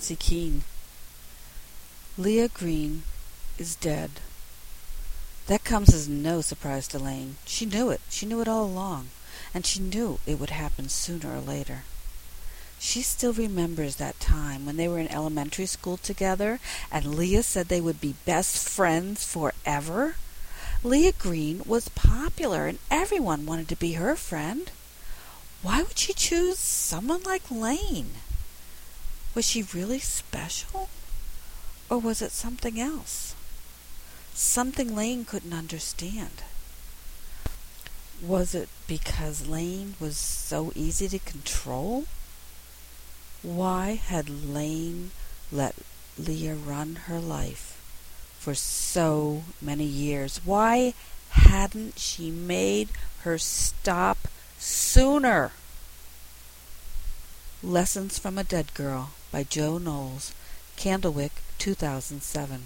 Nancy Keane. Leah Green is dead. That comes as no surprise to Lane. She knew it. She knew it all along. And she knew it would happen sooner or later. She still remembers that time when they were in elementary school together and Leah said they would be best friends forever. Leah Green was popular and everyone wanted to be her friend. Why would she choose someone like Lane? Was she really special? Or was it something else? Something Lane couldn't understand. Was it because Lane was so easy to control? Why had Lane let Leah run her life for so many years? Why hadn't she made her stop sooner? Lessons from a Dead Girl by Jo Knowles, Candlewick, 2007.